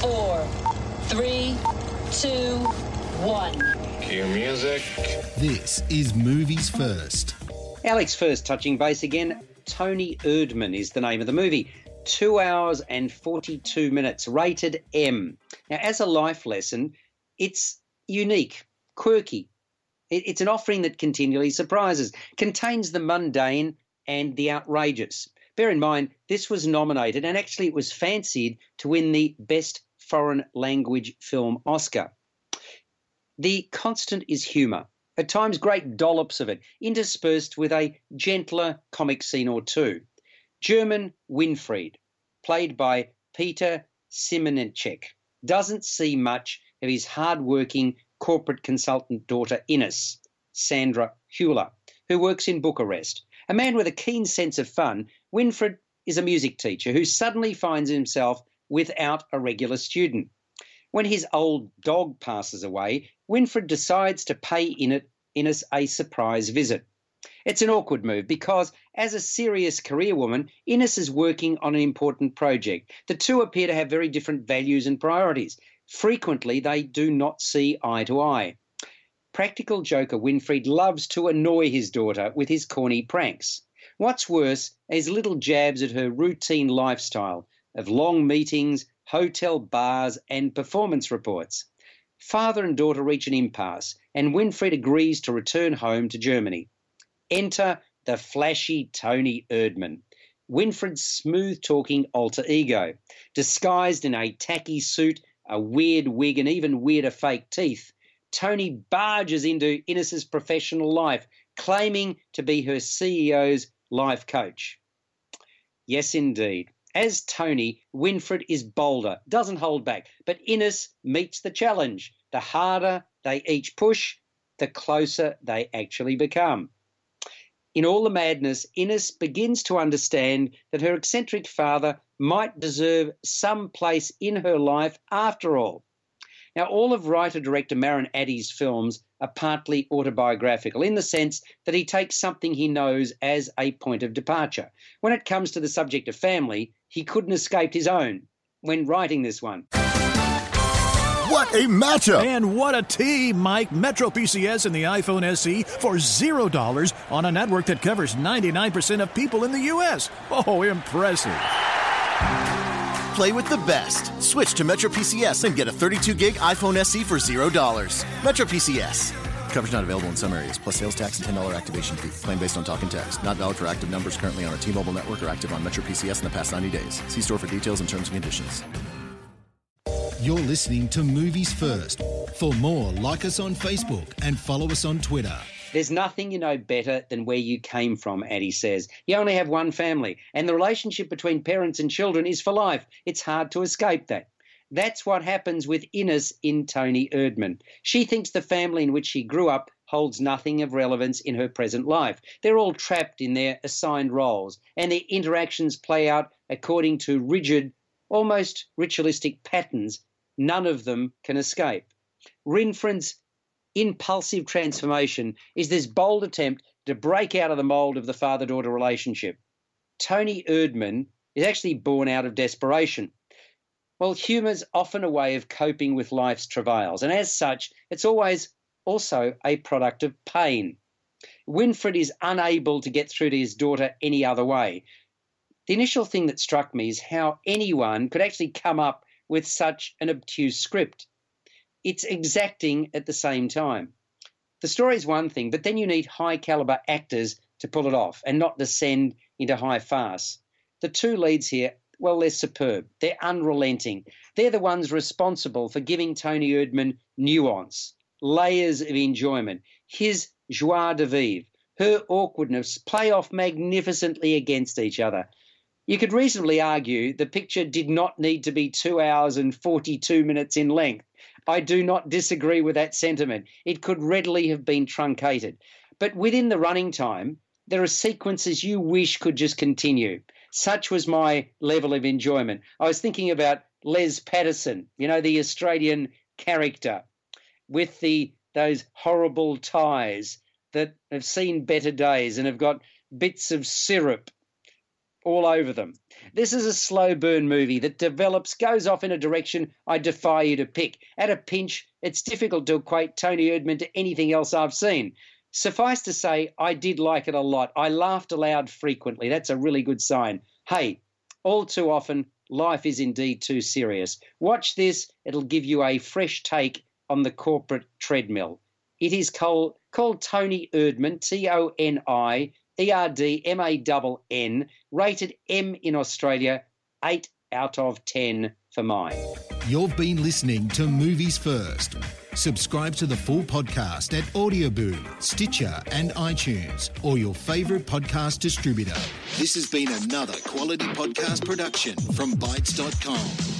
Five, four, three, two, one. Cue music. This is Movies First. Alex First touching base again. Toni Erdmann is the name of the movie. Two hours and 42 minutes, rated M. Now, as a life lesson, it's unique, quirky. It's an offering that continually surprises, contains the mundane and the outrageous. Bear in mind, this was nominated and actually it was fancied to win the Best Foreign Language Film Oscar. The constant is humour, at times great dollops of it, interspersed with a gentler comic scene or two. German Winfried, played by Peter Simonischek, doesn't see much of his hard-working corporate consultant daughter Ines, Sandra Hüller, who works in Bucharest. A man with a keen sense of fun, Winfried is a music teacher who suddenly finds himself without a regular student. When his old dog passes away, Winfried decides to pay Ines a surprise visit. It's an awkward move because, as a serious career woman, Ines is working on an important project. The two appear to have very different values and priorities. Frequently, they do not see eye to eye. Practical joker Winfried loves to annoy his daughter with his corny pranks. What's worse is little jabs at her routine lifestyle of long meetings, hotel bars, and performance reports. Father and daughter reach an impasse, and Winfried agrees to return home to Germany. Enter the flashy Toni Erdmann, Winfried's smooth talking alter ego. Disguised in a tacky suit, a weird wig, and even weirder fake teeth, Tony barges into Ines's professional life, claiming to be her CEO's life coach. Yes, indeed. As Toni, Winfried is bolder, doesn't hold back, but Ines meets the challenge. The harder they each push, the closer they actually become. In all the madness, Ines begins to understand that her eccentric father might deserve some place in her life after all. Now, all of writer director Maren Ade's films are partly autobiographical in the sense that he takes something he knows as a point of departure. When it comes to the subject of family, he couldn't escape his own when writing this one. What a matchup! And what a team, Mike. Metro PCS and the iPhone SE for $0 on a network that covers 99% of people in the U.S. Oh, impressive. Play with the best. Switch to Metro PCS and get a 32 gig iPhone SE for $0. Metro PCS. Coverage not available in some areas, plus sales tax and $10 activation fee. Claim based on talk and text. Not valid for active numbers currently on a T Mobile network or active on Metro PCS in the past 90 days. See store for details and terms and conditions. You're listening to Movies First. For more, like us on Facebook and follow us on Twitter. There's nothing you know better than where you came from, Ade says. You only have one family, and the relationship between parents and children is for life. It's hard to escape that. That's what happens with Ines in Toni Erdmann. She thinks the family in which she grew up holds nothing of relevance in her present life. They're all trapped in their assigned roles, and their interactions play out according to rigid, almost ritualistic patterns none of them can escape. Winfried's impulsive transformation is this bold attempt to break out of the mold of the father daughter relationship. Toni Erdmann is actually born out of desperation. Well, humour's often a way of coping with life's travails, and as such, it's always also a product of pain. Winfried is unable to get through to his daughter any other way. The initial thing that struck me is how anyone could actually come up with such an obtuse script. It's exacting at the same time. The story is one thing, but then you need high caliber actors to pull it off and not descend into high farce. The two leads here, well, they're superb. They're unrelenting. They're the ones responsible for giving Toni Erdmann nuance, layers of enjoyment, his joie de vivre, her awkwardness play off magnificently against each other. You could reasonably argue the picture did not need to be two hours and 42 minutes in length. I do not disagree with that sentiment. It could readily have been truncated. But within the running time, there are sequences you wish could just continue. Such was my level of enjoyment. I was thinking about Les Patterson, you know, the Australian character with the those horrible ties that have seen better days and have got bits of syrup all over them. This is a slow burn movie that develops, goes off in a direction I defy you to pick. At a pinch, it's difficult to equate Toni Erdmann to anything else I've seen. Suffice to say, I did like it a lot. I laughed aloud frequently. That's a really good sign. Hey, all too often, life is indeed too serious. Watch this, it'll give you a fresh take on the corporate treadmill. It is called, called Toni Erdmann, T O N I E R D M A N N, rated M in Australia, 8 out of 10 for mine. You've been listening to Movies First. Subscribe to the full podcast at Audioboom, Stitcher, and iTunes, or your favourite podcast distributor. This has been another quality podcast production from Bytes.com.